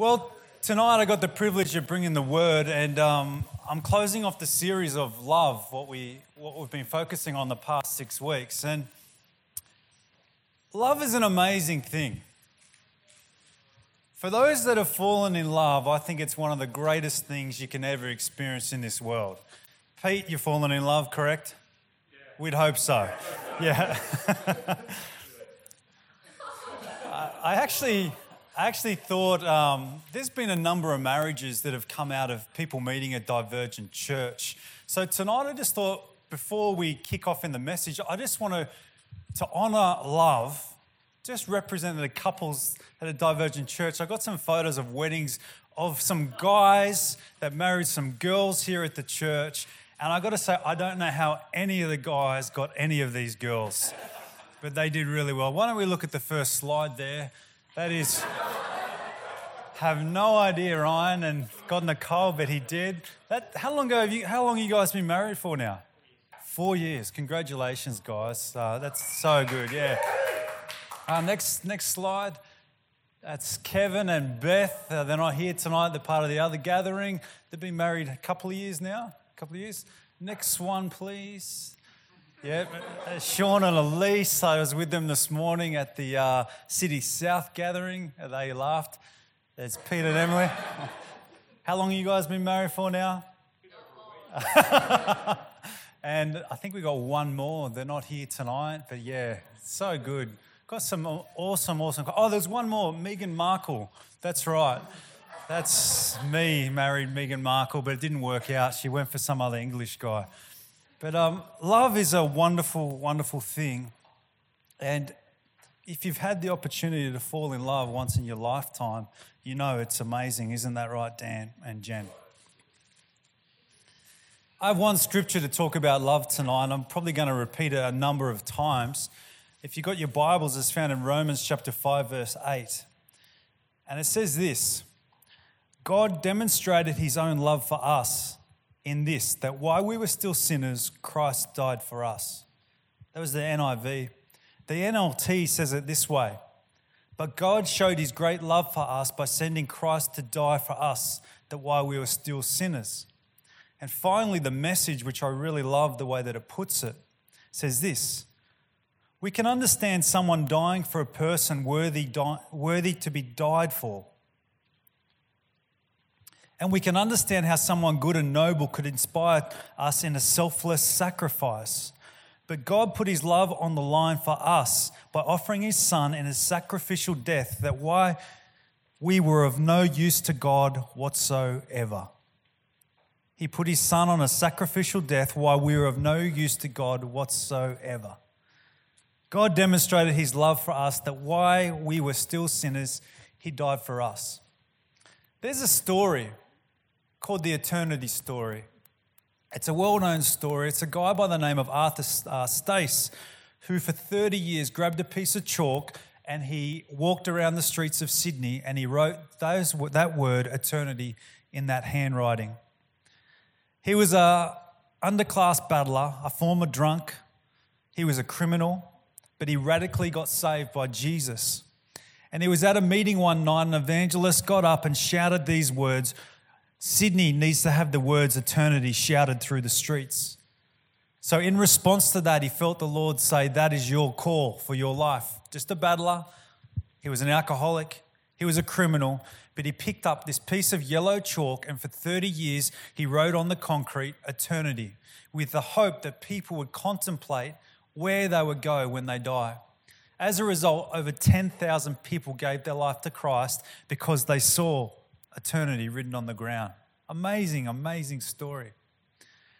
Well, tonight I got the privilege of bringing the word, and um, I'm closing off the series of love, what, we, what we've been focusing on the past six weeks. And love is an amazing thing. For those that have fallen in love, I think it's one of the greatest things you can ever experience in this world. Pete, you've fallen in love, correct? Yeah. We'd hope so. Yeah. I actually, I actually thought um, there's been a number of marriages that have come out of people meeting at Divergent Church. So tonight, I just thought before we kick off in the message, I just want to to honour love. Just represented the couples at a Divergent Church. I got some photos of weddings of some guys that married some girls here at the church. And I got to say, I don't know how any of the guys got any of these girls but they did really well. Why don't we look at the first slide there? That is, have no idea, Ryan, and God Nicole, but he did. That, how long ago have you? How long you guys been married for now? Four years. Congratulations, guys. Uh, that's so good. Yeah. Uh, next, next slide. That's Kevin and Beth. Uh, they're not here tonight. They're part of the other gathering. They've been married a couple of years now. A couple of years. Next one, please. Yeah, uh, Sean and Elise, I was with them this morning at the uh, City South gathering. They laughed. There's Peter and Emily. How long have you guys been married for now? and I think we got one more. They're not here tonight, but yeah, so good. Got some awesome, awesome. Oh, there's one more, Meghan Markle. That's right. That's me, married Meghan Markle, but it didn't work out. She went for some other English guy. But um, love is a wonderful, wonderful thing. And if you've had the opportunity to fall in love once in your lifetime, you know it's amazing. Isn't that right, Dan and Jen? I have one scripture to talk about love tonight. and I'm probably going to repeat it a number of times. If you've got your Bibles, it's found in Romans chapter 5, verse 8. And it says this God demonstrated his own love for us in this that while we were still sinners, Christ died for us. That was the NIV. The NLT says it this way But God showed his great love for us by sending Christ to die for us, that while we were still sinners. And finally, the message, which I really love the way that it puts it, says this We can understand someone dying for a person worthy, worthy to be died for and we can understand how someone good and noble could inspire us in a selfless sacrifice. But God put his love on the line for us by offering his son in a sacrificial death that why we were of no use to God whatsoever. He put his son on a sacrificial death while we were of no use to God whatsoever. God demonstrated his love for us that while we were still sinners, he died for us. There's a story called The Eternity Story. It's a well known story. It's a guy by the name of Arthur uh, Stace who, for 30 years, grabbed a piece of chalk and he walked around the streets of Sydney and he wrote those, that word, eternity, in that handwriting. He was a underclass battler, a former drunk. He was a criminal, but he radically got saved by Jesus. And he was at a meeting one night, an evangelist got up and shouted these words Sydney needs to have the words eternity shouted through the streets. So, in response to that, he felt the Lord say, That is your call for your life. Just a battler. He was an alcoholic. He was a criminal. But he picked up this piece of yellow chalk, and for 30 years, he wrote on the concrete eternity with the hope that people would contemplate where they would go when they die. As a result, over 10,000 people gave their life to Christ because they saw eternity written on the ground. Amazing, amazing story.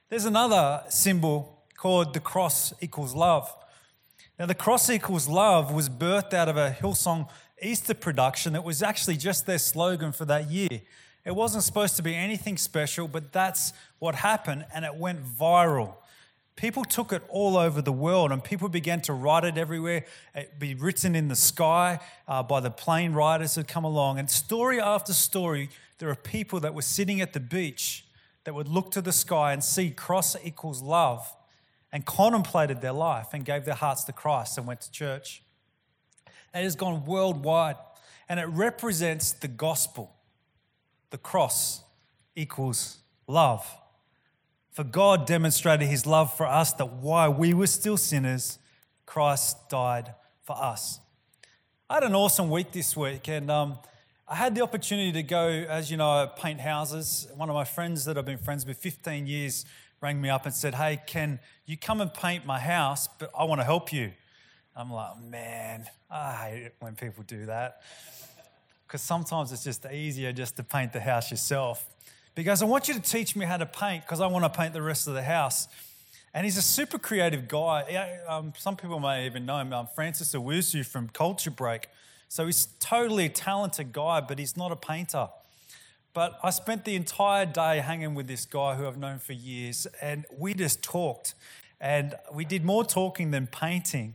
There's another symbol called the cross equals love. Now, the cross equals love was birthed out of a Hillsong Easter production that was actually just their slogan for that year. It wasn't supposed to be anything special, but that's what happened, and it went viral people took it all over the world and people began to write it everywhere. It be written in the sky uh, by the plane riders who come along. And story after story, there are people that were sitting at the beach that would look to the sky and see cross equals love and contemplated their life and gave their hearts to Christ and went to church. It has gone worldwide and it represents the gospel. the cross equals love. For God demonstrated his love for us that while we were still sinners, Christ died for us. I had an awesome week this week, and um, I had the opportunity to go, as you know, paint houses. One of my friends that I've been friends with 15 years rang me up and said, Hey, can you come and paint my house? But I want to help you. I'm like, Man, I hate it when people do that. Because sometimes it's just easier just to paint the house yourself. Because I want you to teach me how to paint because I want to paint the rest of the house. And he's a super creative guy. Um, some people may even know him, um, Francis Owusu from Culture Break. So he's totally a talented guy, but he's not a painter. But I spent the entire day hanging with this guy who I've known for years, and we just talked. And we did more talking than painting.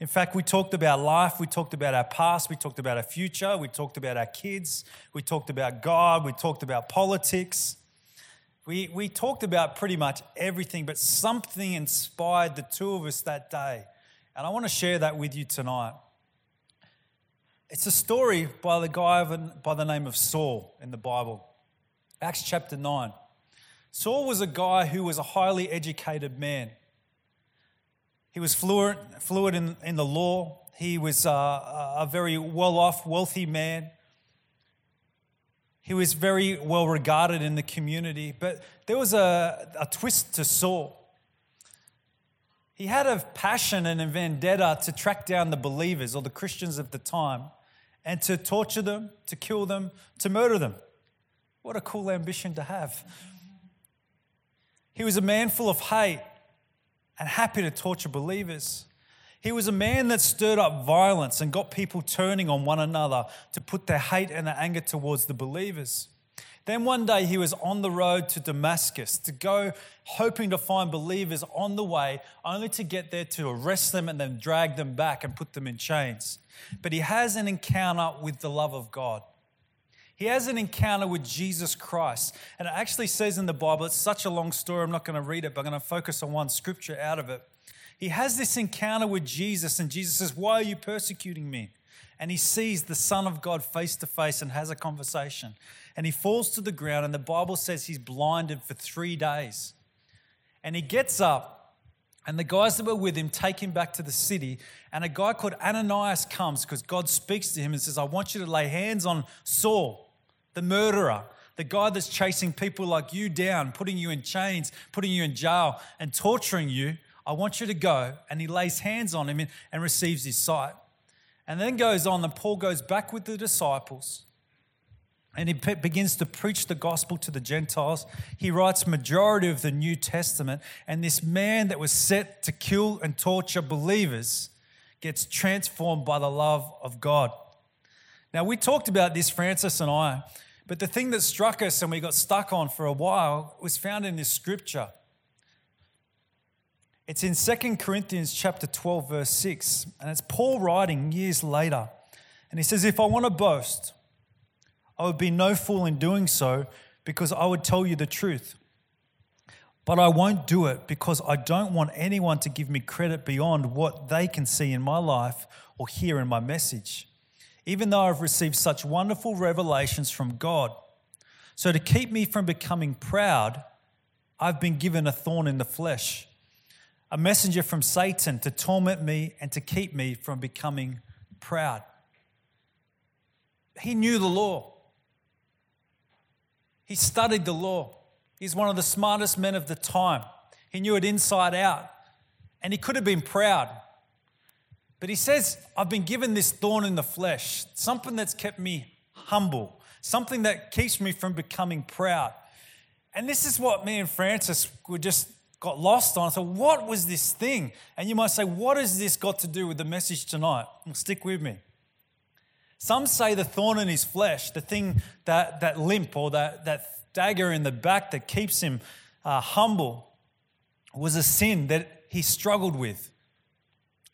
In fact, we talked about life, we talked about our past, we talked about our future, we talked about our kids, we talked about God, we talked about politics. We, we talked about pretty much everything, but something inspired the two of us that day. And I want to share that with you tonight. It's a story by the guy by the name of Saul in the Bible, Acts chapter 9. Saul was a guy who was a highly educated man. He was fluent, fluent in, in the law. He was uh, a very well off, wealthy man. He was very well regarded in the community, but there was a, a twist to Saul. He had a passion and a vendetta to track down the believers or the Christians of the time and to torture them, to kill them, to murder them. What a cool ambition to have. He was a man full of hate and happy to torture believers. He was a man that stirred up violence and got people turning on one another to put their hate and their anger towards the believers. Then one day he was on the road to Damascus to go, hoping to find believers on the way, only to get there to arrest them and then drag them back and put them in chains. But he has an encounter with the love of God. He has an encounter with Jesus Christ. And it actually says in the Bible, it's such a long story, I'm not going to read it, but I'm going to focus on one scripture out of it. He has this encounter with Jesus, and Jesus says, Why are you persecuting me? And he sees the Son of God face to face and has a conversation. And he falls to the ground, and the Bible says he's blinded for three days. And he gets up, and the guys that were with him take him back to the city. And a guy called Ananias comes because God speaks to him and says, I want you to lay hands on Saul, the murderer, the guy that's chasing people like you down, putting you in chains, putting you in jail, and torturing you. I want you to go. And he lays hands on him and receives his sight. And then goes on, and Paul goes back with the disciples and he begins to preach the gospel to the Gentiles. He writes majority of the New Testament, and this man that was set to kill and torture believers gets transformed by the love of God. Now, we talked about this, Francis and I, but the thing that struck us and we got stuck on for a while was found in this scripture. It's in 2 Corinthians chapter 12 verse 6 and it's Paul writing years later. And he says if I want to boast I would be no fool in doing so because I would tell you the truth. But I won't do it because I don't want anyone to give me credit beyond what they can see in my life or hear in my message, even though I've received such wonderful revelations from God. So, to keep me from becoming proud, I've been given a thorn in the flesh a messenger from Satan to torment me and to keep me from becoming proud. He knew the law, he studied the law. He's one of the smartest men of the time. He knew it inside out, and he could have been proud. But he says, I've been given this thorn in the flesh, something that's kept me humble, something that keeps me from becoming proud. And this is what me and Francis were just got lost on. So, what was this thing? And you might say, what has this got to do with the message tonight? Well, stick with me. Some say the thorn in his flesh, the thing that, that limp or that, that dagger in the back that keeps him uh, humble, was a sin that he struggled with.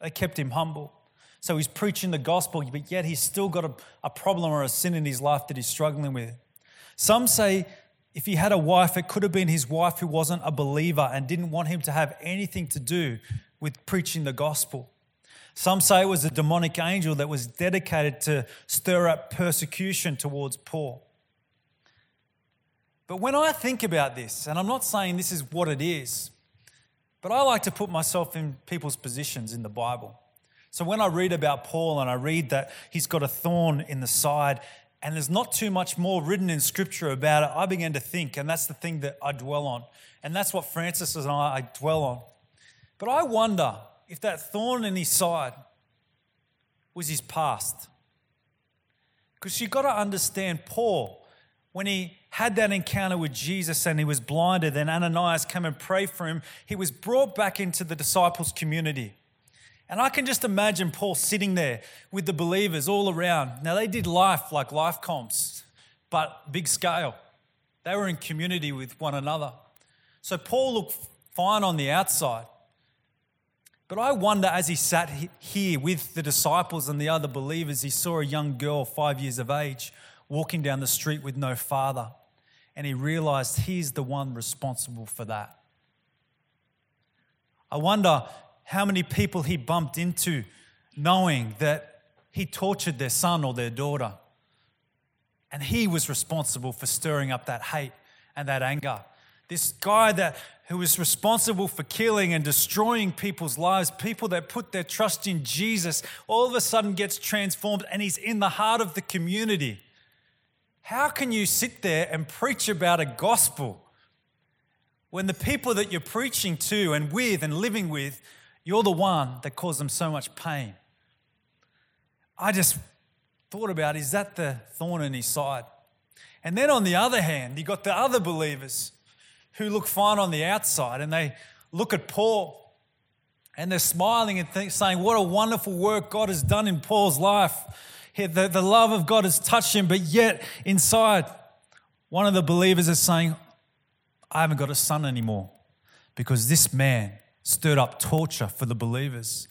It kept him humble. So he's preaching the gospel, but yet he's still got a, a problem or a sin in his life that he's struggling with. Some say if he had a wife, it could have been his wife who wasn't a believer and didn't want him to have anything to do with preaching the gospel. Some say it was a demonic angel that was dedicated to stir up persecution towards Paul. But when I think about this, and I'm not saying this is what it is, but I like to put myself in people's positions in the Bible. So when I read about Paul and I read that he's got a thorn in the side, and there's not too much more written in scripture about it, I began to think, and that's the thing that I dwell on. And that's what Francis and I, I dwell on. But I wonder if that thorn in his side was his past. Because you've got to understand, Paul, when he had that encounter with Jesus and he was blinded, then Ananias came and prayed for him, he was brought back into the disciples' community. And I can just imagine Paul sitting there with the believers all around. Now, they did life like life comps, but big scale. They were in community with one another. So Paul looked fine on the outside. But I wonder as he sat here with the disciples and the other believers, he saw a young girl, five years of age, walking down the street with no father. And he realized he's the one responsible for that. I wonder how many people he bumped into knowing that he tortured their son or their daughter. And he was responsible for stirring up that hate and that anger. This guy that who was responsible for killing and destroying people's lives, people that put their trust in Jesus, all of a sudden gets transformed and he's in the heart of the community. How can you sit there and preach about a gospel when the people that you're preaching to and with and living with, you're the one that caused them so much pain? I just thought about is that the thorn in his side? And then on the other hand, you got the other believers who look fine on the outside and they look at Paul and they're smiling and think, saying, What a wonderful work God has done in Paul's life. The, the love of God has touched him, but yet inside, one of the believers is saying, I haven't got a son anymore because this man stirred up torture for the believers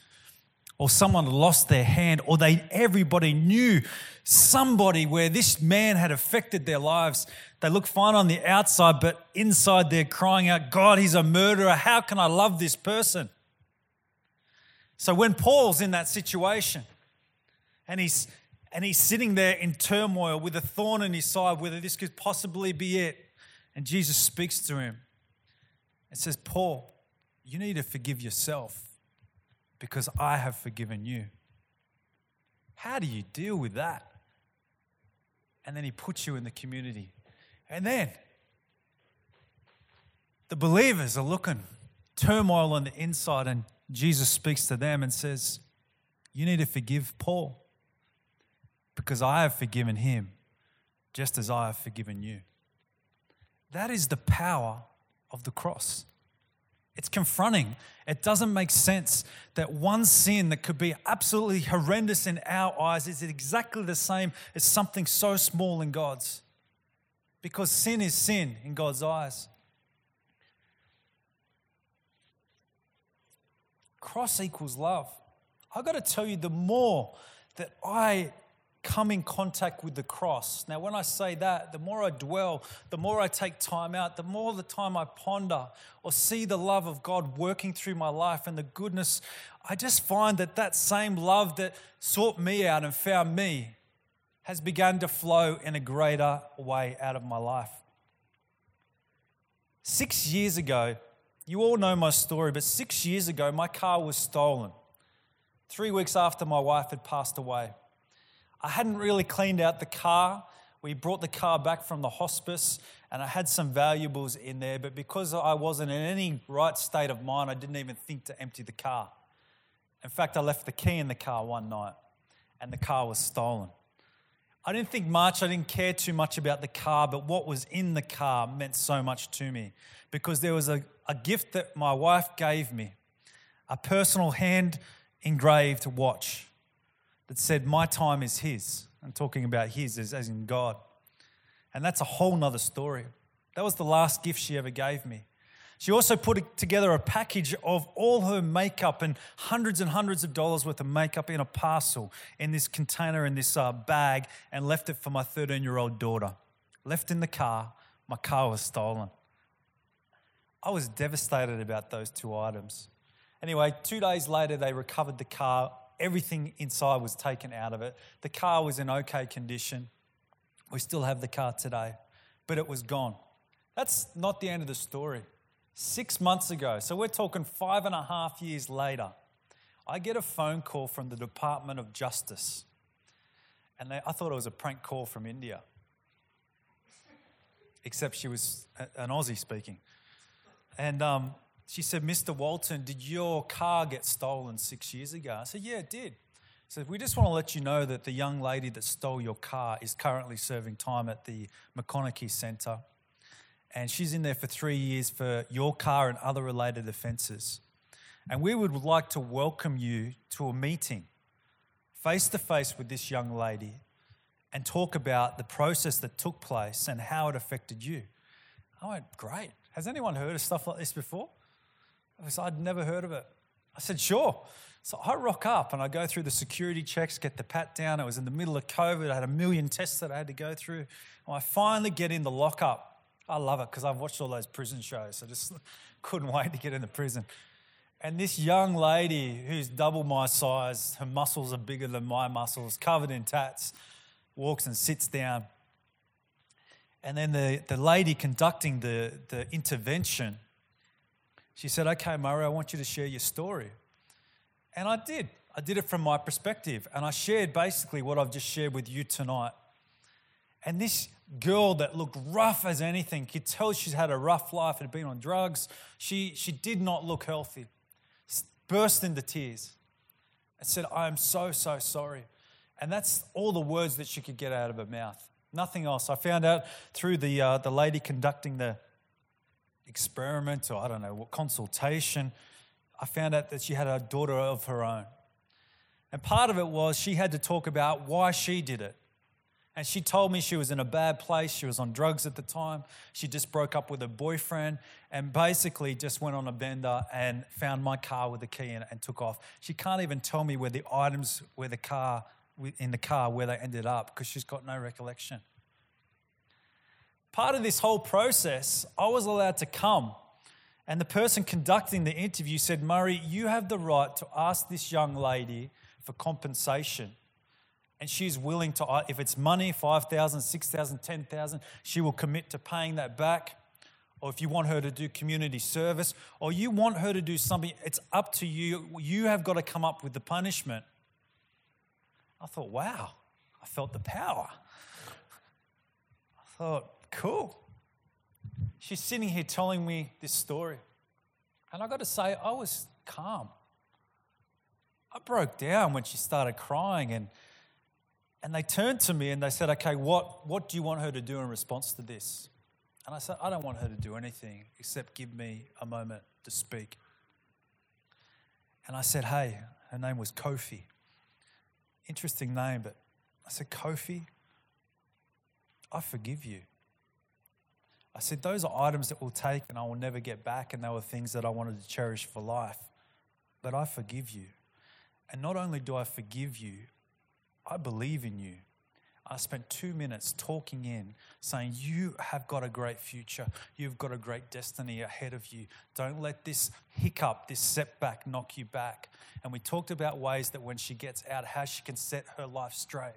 or someone lost their hand, or they everybody knew somebody where this man had affected their lives. They look fine on the outside, but inside they're crying out, God, he's a murderer. How can I love this person? So when Paul's in that situation and he's and he's sitting there in turmoil with a thorn in his side, whether this could possibly be it, and Jesus speaks to him and says, Paul, you need to forgive yourself because I have forgiven you. How do you deal with that? And then he puts you in the community. And then the believers are looking, turmoil on the inside, and Jesus speaks to them and says, You need to forgive Paul because I have forgiven him just as I have forgiven you. That is the power of the cross. It's confronting. It doesn't make sense that one sin that could be absolutely horrendous in our eyes is exactly the same as something so small in God's. Because sin is sin in God's eyes. Cross equals love. I've got to tell you, the more that I come in contact with the cross. Now, when I say that, the more I dwell, the more I take time out, the more the time I ponder or see the love of God working through my life and the goodness, I just find that that same love that sought me out and found me has begun to flow in a greater way out of my life. Six years ago, you all know my story, but six years ago, my car was stolen. Three weeks after my wife had passed away. I hadn't really cleaned out the car. We brought the car back from the hospice and I had some valuables in there, but because I wasn't in any right state of mind, I didn't even think to empty the car. In fact, I left the key in the car one night and the car was stolen. I didn't think much, I didn't care too much about the car, but what was in the car meant so much to me because there was a, a gift that my wife gave me a personal hand engraved watch that said, My time is His. I'm talking about His as, as in God. And that's a whole nother story. That was the last gift she ever gave me. She also put together a package of all her makeup and hundreds and hundreds of dollars worth of makeup in a parcel in this container, in this uh, bag, and left it for my 13 year old daughter. Left in the car. My car was stolen. I was devastated about those two items. Anyway, two days later, they recovered the car everything inside was taken out of it. The car was in okay condition. We still have the car today, but it was gone. That's not the end of the story. Six months ago, so we're talking five and a half years later, I get a phone call from the Department of Justice. And they, I thought it was a prank call from India, except she was an Aussie speaking. And um, she said, Mr. Walton, did your car get stolen six years ago? I said, Yeah, it did. She said, We just want to let you know that the young lady that stole your car is currently serving time at the Maconochie Centre. And she's in there for three years for your car and other related offences. And we would like to welcome you to a meeting face to face with this young lady and talk about the process that took place and how it affected you. I went, Great. Has anyone heard of stuff like this before? I said, I'd never heard of it. I said, Sure. So I rock up and I go through the security checks, get the pat down. It was in the middle of COVID. I had a million tests that I had to go through. And I finally get in the lockup. I love it because I've watched all those prison shows. I just couldn't wait to get into prison. And this young lady who's double my size, her muscles are bigger than my muscles, covered in tats, walks and sits down. And then the, the lady conducting the, the intervention, she said, Okay, Murray, I want you to share your story. And I did. I did it from my perspective. And I shared basically what I've just shared with you tonight. And this girl that looked rough as anything, could tell she's had a rough life, had been on drugs. She, she did not look healthy. Burst into tears and said, I am so, so sorry. And that's all the words that she could get out of her mouth. Nothing else. I found out through the, uh, the lady conducting the experiment or I don't know what consultation, I found out that she had a daughter of her own. And part of it was she had to talk about why she did it. And she told me she was in a bad place. She was on drugs at the time. She just broke up with her boyfriend and basically just went on a bender and found my car with the key in it and took off. She can't even tell me where the items, where the car, in the car, where they ended up because she's got no recollection. Part of this whole process, I was allowed to come. And the person conducting the interview said, Murray, you have the right to ask this young lady for compensation and she's willing to, if it's money, 5,000, 6,000, 10,000, she will commit to paying that back. Or if you want her to do community service, or you want her to do something, it's up to you. You have got to come up with the punishment. I thought, wow, I felt the power. I thought, cool. She's sitting here telling me this story. And I got to say, I was calm. I broke down when she started crying and and they turned to me and they said, Okay, what, what do you want her to do in response to this? And I said, I don't want her to do anything except give me a moment to speak. And I said, Hey, her name was Kofi. Interesting name, but I said, Kofi, I forgive you. I said, Those are items that we'll take and I will never get back, and they were things that I wanted to cherish for life. But I forgive you. And not only do I forgive you, I believe in you. I spent two minutes talking in, saying, You have got a great future. You've got a great destiny ahead of you. Don't let this hiccup, this setback knock you back. And we talked about ways that when she gets out, how she can set her life straight.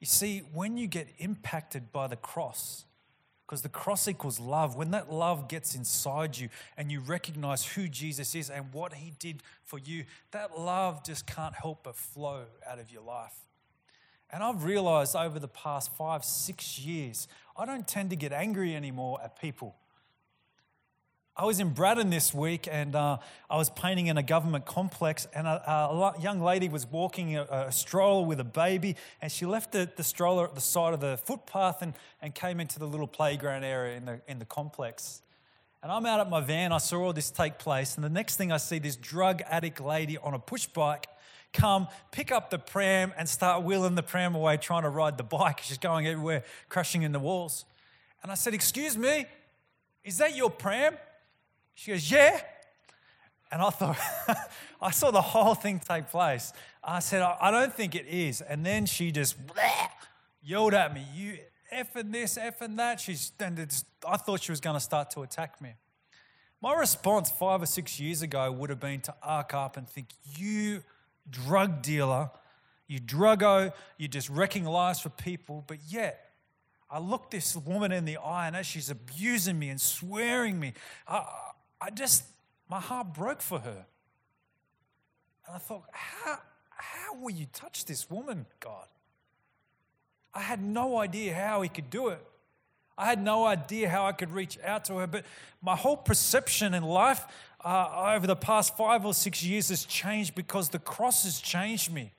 You see, when you get impacted by the cross, because the cross equals love. When that love gets inside you and you recognize who Jesus is and what he did for you, that love just can't help but flow out of your life. And I've realized over the past five, six years, I don't tend to get angry anymore at people. I was in Braddon this week and uh, I was painting in a government complex, and a, a young lady was walking a, a, stroller with a baby, and she left the, the stroller at the side of the footpath and, and came into the little playground area in the, in the complex. And I'm out at my van, I saw all this take place, and the next thing I see this drug addict lady on a push bike come, pick up the pram, and start wheeling the pram away, trying to ride the bike. She's going everywhere, crashing in the walls. And I said, Excuse me, is that your pram? She goes, Yeah. And I thought, I saw the whole thing take place. I said, I don't think it is. And then she just yelled at me, You effing this, effing that. She's, and I thought she was going to start to attack me. My response five or six years ago would have been to arc up and think, You drug dealer, you druggo, you're just wrecking lives for people. But yet, I look this woman in the eye, and as she's abusing me and swearing me, I, I just, my heart broke for her. And I thought, how, how will you touch this woman, God? I had no idea how he could do it. I had no idea how I could reach out to her, but my whole perception in life uh, over the past five or six years has changed because the cross has changed me.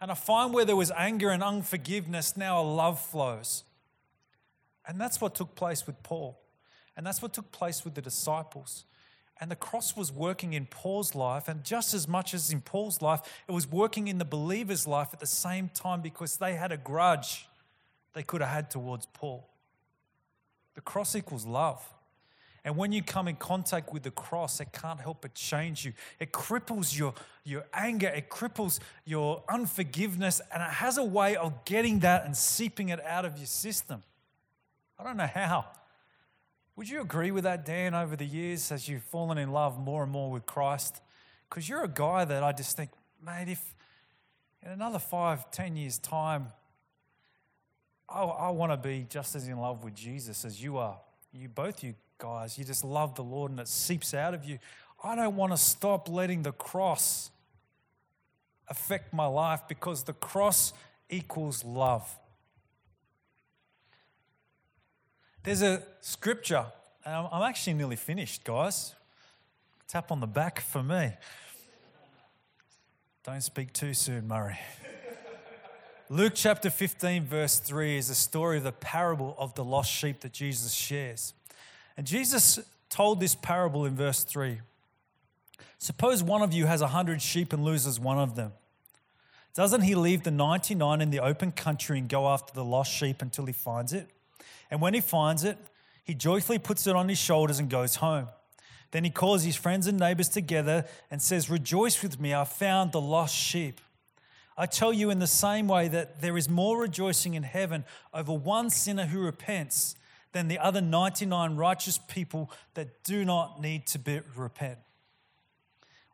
And I find where there was anger and unforgiveness, now a love flows. And that's what took place with Paul. And that's what took place with the disciples. And the cross was working in Paul's life, and just as much as in Paul's life, it was working in the believer's life at the same time because they had a grudge they could have had towards Paul. The cross equals love. And when you come in contact with the cross, it can't help but change you. It cripples your, your anger, it cripples your unforgiveness, and it has a way of getting that and seeping it out of your system. I don't know how. Would you agree with that, Dan, over the years as you've fallen in love more and more with Christ? Because you're a guy that I just think, mate, if in another five, ten years' time, I, I want to be just as in love with Jesus as you are. You both, you guys, you just love the Lord and it seeps out of you. I don't want to stop letting the cross affect my life because the cross equals love. There's a scripture, and I'm actually nearly finished, guys. Tap on the back for me. Don't speak too soon, Murray. Luke chapter 15, verse 3 is a story of the parable of the lost sheep that Jesus shares. And Jesus told this parable in verse 3. Suppose one of you has a hundred sheep and loses one of them. Doesn't he leave the 99 in the open country and go after the lost sheep until he finds it? And when he finds it, he joyfully puts it on his shoulders and goes home. Then he calls his friends and neighbors together and says, Rejoice with me, I found the lost sheep. I tell you in the same way that there is more rejoicing in heaven over one sinner who repents than the other 99 righteous people that do not need to be, repent.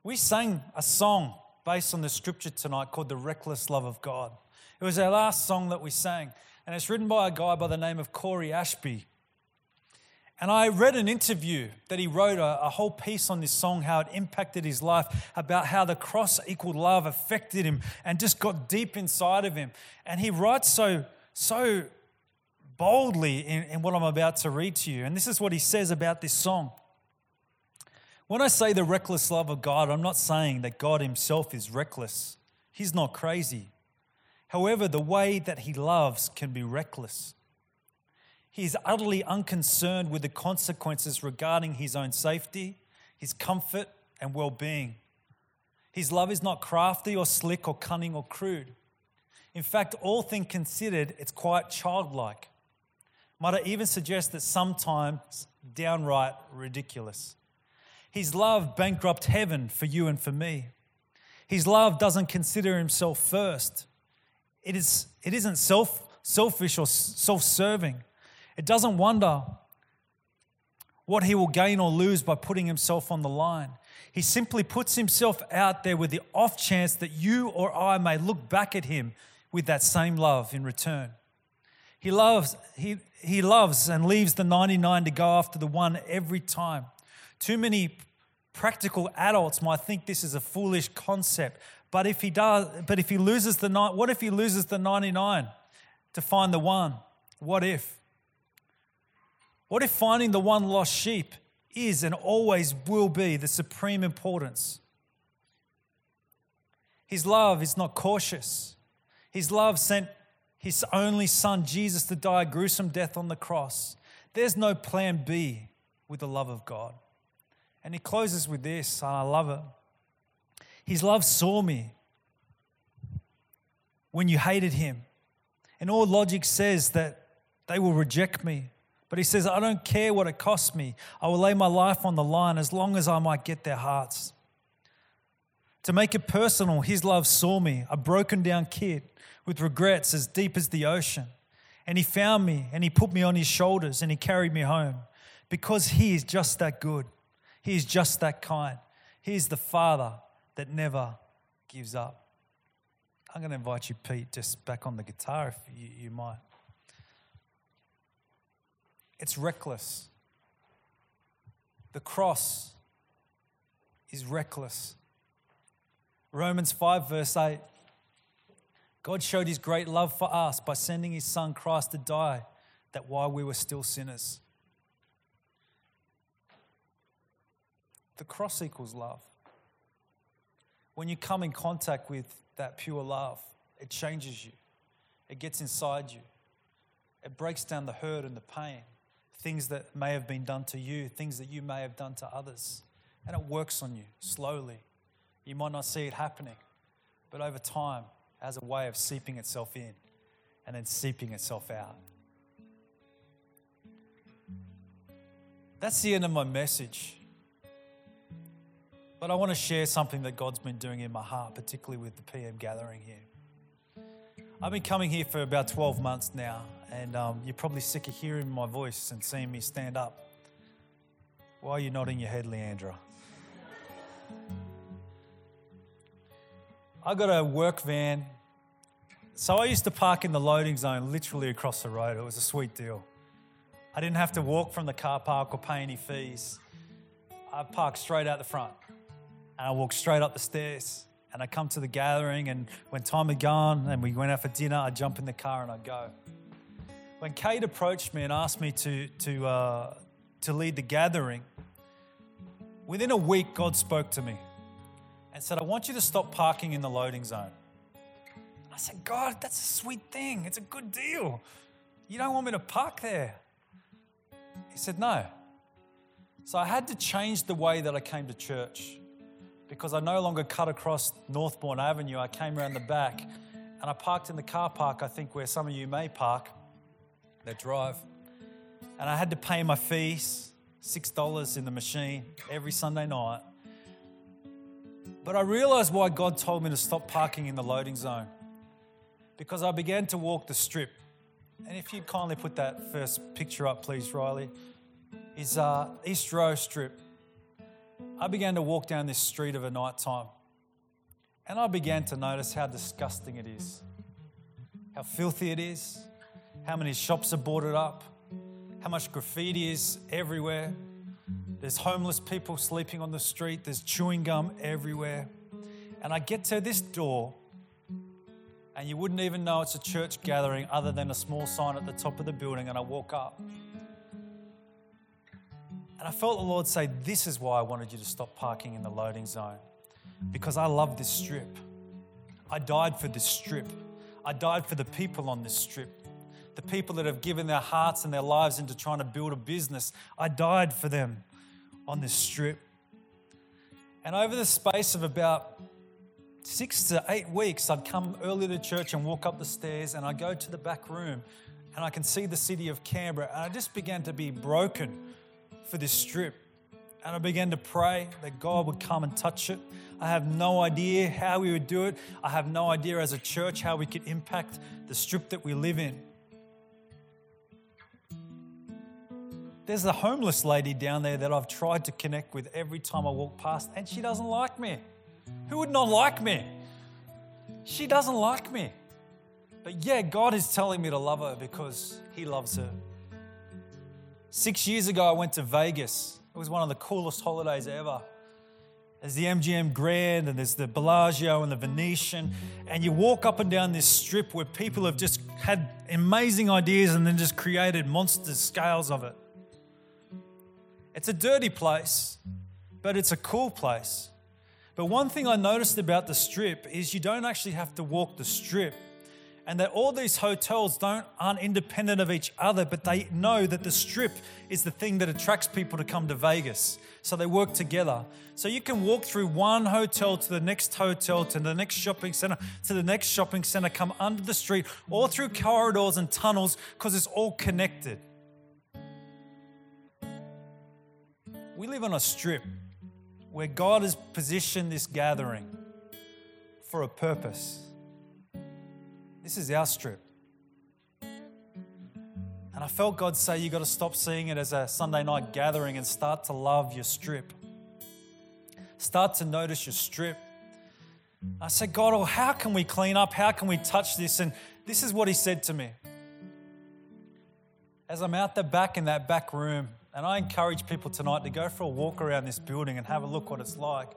We sang a song based on the scripture tonight called The Reckless Love of God. It was our last song that we sang and it's written by a guy by the name of Cory Asbury. And I read an interview that he wrote, a, a, whole piece on this song, how it impacted his life, about how the cross equal love affected him and just got deep inside of him. And he writes so, so boldly in, in what I'm about to read to you. And this is what he says about this song. When I say the reckless love of God, I'm not saying that God himself is reckless. He's not crazy. However, the way that he loves can be reckless. He is utterly unconcerned with the consequences regarding his own safety, his comfort, and well being. His love is not crafty or slick or cunning or crude. In fact, all things considered, it's quite childlike. Might I even suggest that sometimes downright ridiculous. His love bankrupt heaven for you and for me. His love doesn't consider himself first. It, is, it isn't self, selfish or self serving. It doesn't wonder what he will gain or lose by putting himself on the line. He simply puts himself out there with the off chance that you or I may look back at him with that same love in return. He loves, he, he loves and leaves the 99 to go after the one every time. Too many practical adults might think this is a foolish concept, but if he does, but if he loses the night, what if he loses the 99 to find the one? What if? What if finding the one lost sheep is and always will be the supreme importance? His love is not cautious. His love sent his only son, Jesus, to die a gruesome death on the cross. There's no plan B with the love of God. And he closes with this, and I love it. His love saw me when you hated him. And all logic says that they will reject me. But he says, I don't care what it costs me. I will lay my life on the line as long as I might get their hearts. To make it personal, his love saw me, a broken down kid with regrets as deep as the ocean. And he found me and he put me on his shoulders and he carried me home because he is just that good. He is just that kind. He is the Father that never gives up. I'm going to invite you, Pete, just back on the guitar if you, you might. it's reckless. The cross is reckless. Romans 5, verse 8 God showed his great love for us by sending his son Christ to die, that while we were still sinners. The cross equals love. When you come in contact with that pure love, it changes you, it gets inside you, it breaks down the hurt and the pain, things that may have been done to you, things that you may have done to others, and it works on you slowly. You might not see it happening, but over time, it has a way of seeping itself in and then seeping itself out. That's the end of my message. But I want to share something that God's been doing in my heart, particularly with the PM gathering here. I've been coming here for about 12 months now, and um, you're probably sick of hearing my voice and seeing me stand up. Why are you nodding your head, Leandra? I got a work van. So I used to park in the loading zone literally across the road. It was a sweet deal. I didn't have to walk from the car park or pay any fees. I parked straight out the front and I walked straight up the stairs. And I come to the gathering, and when time had gone and we went out for dinner, I'd jump in the car and I'd go. When Kate approached me and asked me to, to, uh, to lead the gathering, within a week, God spoke to me and said, I want you to stop parking in the loading zone. I said, God, that's a sweet thing. It's a good deal. You don't want me to park there. He said, No. So I had to change the way that I came to church because I no longer cut across Northbourne Avenue. I came around the back and I parked in the car park, I think where some of you may park that drive. And I had to pay my fees, $6 in the machine every Sunday night. But I realized why God told me to stop parking in the loading zone. Because I began to walk the strip. And if you'd kindly put that first picture up, please, Riley, is uh, East Row Strip. I began to walk down this street of a night time. And I began to notice how disgusting it is, how filthy it is, how many shops are boarded up, how much graffiti is everywhere, there's homeless people sleeping on the street. There's chewing gum everywhere. And I get to this door, and you wouldn't even know it's a church gathering other than a small sign at the top of the building. And I walk up. And I felt the Lord say, This is why I wanted you to stop parking in the loading zone. Because I love this strip. I died for this strip. I died for the people on this strip. The people that have given their hearts and their lives into trying to build a business. I died for them on this strip. And over the space of about six to eight weeks, I'd come early to church and walk up the stairs, and I go to the back room and I can see the city of Canberra. And I just began to be broken for this strip. And I began to pray that God would come and touch it. I have no idea how we would do it. I have no idea as a church how we could impact the strip that we live in. There's a homeless lady down there that I've tried to connect with every time I walk past, and she doesn't like me. Who would not like me? She doesn't like me. But yeah, God is telling me to love her because He loves her. Six years ago, I went to Vegas. It was one of the coolest holidays ever. There's the MGM Grand and there's the Bellagio and the Venetian. And you walk up and down this strip where people have just had amazing ideas and then just created monster scales of it. It's a dirty place, but it's a cool place. But one thing I noticed about the strip is you don't actually have to walk the strip. And that all these hotels don't aren't independent of each other, but they know that the strip is the thing that attracts people to come to Vegas. So they work together. So you can walk through one hotel to the next hotel, to the next shopping center, to the next shopping center, come under the street, all through corridors and tunnels, because it's all connected. We live on a strip where God has positioned this gathering for a purpose. This is our strip. And I felt God say, You've got to stop seeing it as a Sunday night gathering and start to love your strip. Start to notice your strip. I said, God, well, how can we clean up? How can we touch this? And this is what He said to me as I'm out the back in that back room, and I encourage people tonight to go for a walk around this building and have a look what it's like.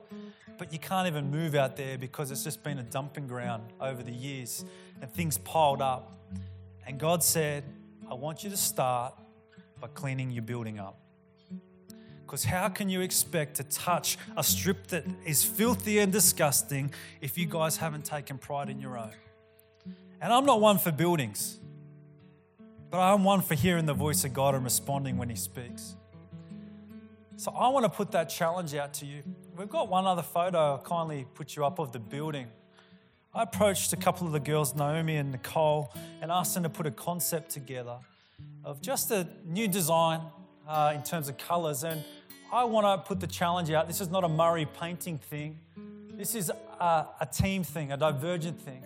But you can't even move out there because it's just been a dumping ground over the years and things piled up. And God said, I want you to start by cleaning your building up. Because how can you expect to touch a strip that is filthy and disgusting if you guys haven't taken pride in your own? And I'm not one for buildings, but I'm one for hearing the voice of God and responding when He speaks. So I want to put that challenge out to you. We've got one other photo I'll kindly put you up of the building. I approached a couple of the girls, Naomi and Nicole, and asked them to put a concept together of just a new design uh, in terms of colors. And I want to put the challenge out. This is not a Murray painting thing, this is a, a team thing, a divergent thing.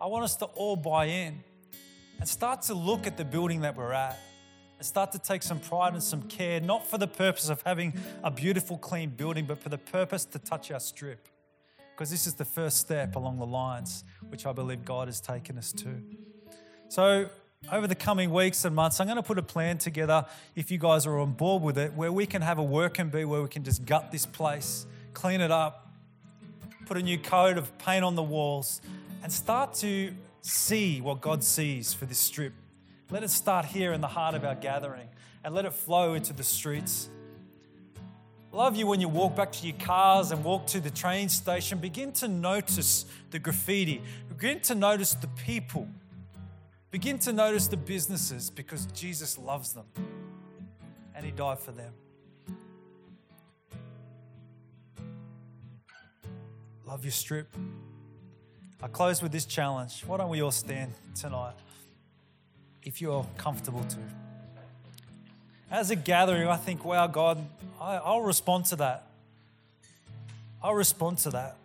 I want us to all buy in and start to look at the building that we're at and start to take some pride and some care, not for the purpose of having a beautiful, clean building, but for the purpose to touch our strip. Because this is the first step along the lines which I believe God has taken us to. So, over the coming weeks and months, I'm going to put a plan together, if you guys are on board with it, where we can have a working bee where we can just gut this place, clean it up, put a new coat of paint on the walls, and start to see what God sees for this strip. Let it start here in the heart of our gathering and let it flow into the streets. Love you when you walk back to your cars and walk to the train station. Begin to notice the graffiti, begin to notice the people Begin to notice the businesses because Jesus loves them and He died for them. Love your strip. I close with this challenge. Why don't we all stand tonight if you're comfortable to? As a gathering, I think, wow, God, I, I'll respond to that. I'll respond to that.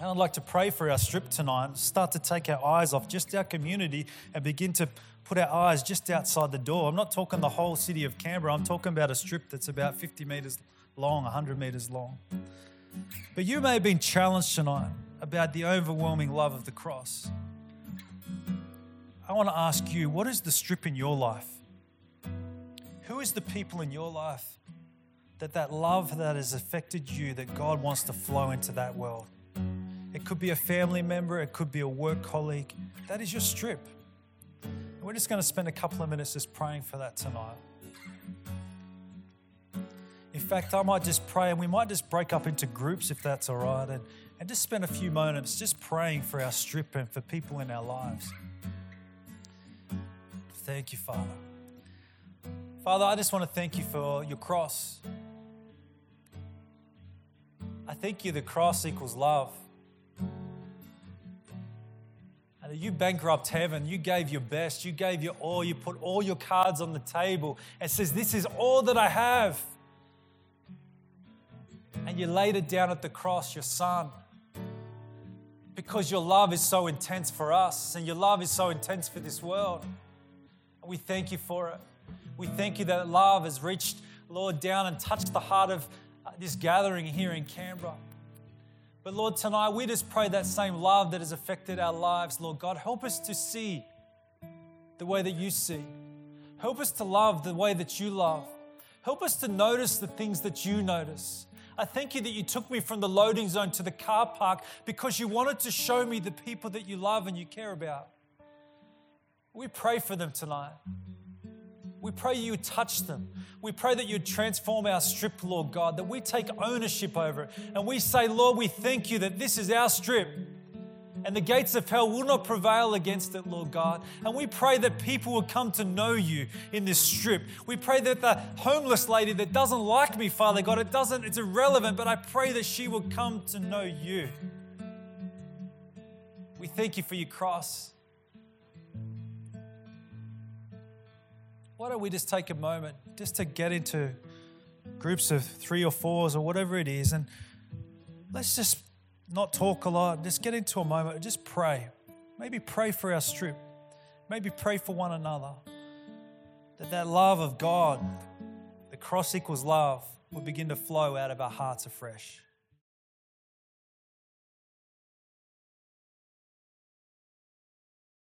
And I'd like to pray for our strip tonight, start to take our eyes off just our community and begin to put our eyes just outside the door. I'm not talking the whole city of Canberra, I'm talking about a strip that's about 50 metres long, 100 metres long. But you may have been challenged tonight about the overwhelming love of the cross. I want to ask you what is the strip in your life? Who is the people in your life that that love that has affected you, that God wants to flow into that world? It could be a family member, it could be a work colleague. That is your strip. And we're just going to spend a couple of minutes just praying for that tonight. In fact, I might just pray and we might just break up into groups if that's all right and, and just spend a few moments just praying for our strip and for people in our lives. Thank you, Father. Father, I just want to thank you for your cross. I thank you the cross equals love. And You bankrupt heaven. You gave your best. You gave your all. You put all your cards on the table and says, This is all that I have. And you laid it down at the cross, your son. Because your love is so intense for us and your love is so intense for this world. And we thank you for it. We thank you that love has reached, Lord, down and touched the heart of uh, this gathering here in Canberra. But Lord, tonight we just pray that same love that has affected our lives, Lord God. Help us to see the way that you see. Help us to love the way that you love. Help us to notice the things that you notice. I thank you that you took me from the loading zone to the car park because you wanted to show me the people that you love and you care about. We pray for them tonight. We pray you touch them. We pray that you transform our strip, Lord God, that we take ownership over it. And we say, Lord, we thank you that this is our strip. And the gates of hell will not prevail against it, Lord God. And we pray that people will come to know you in this strip. We pray that the homeless lady that doesn't like me, Father God, it doesn't, it's irrelevant, but I pray that she will come to know you. We thank you for your cross. why don't we just take a moment just to get into groups of three or fours or whatever it is, and let's just not talk a lot, just get into a moment, just pray. Maybe pray for our strip, maybe pray for one another. That that love of God, the cross equals love, will begin to flow out of our hearts afresh.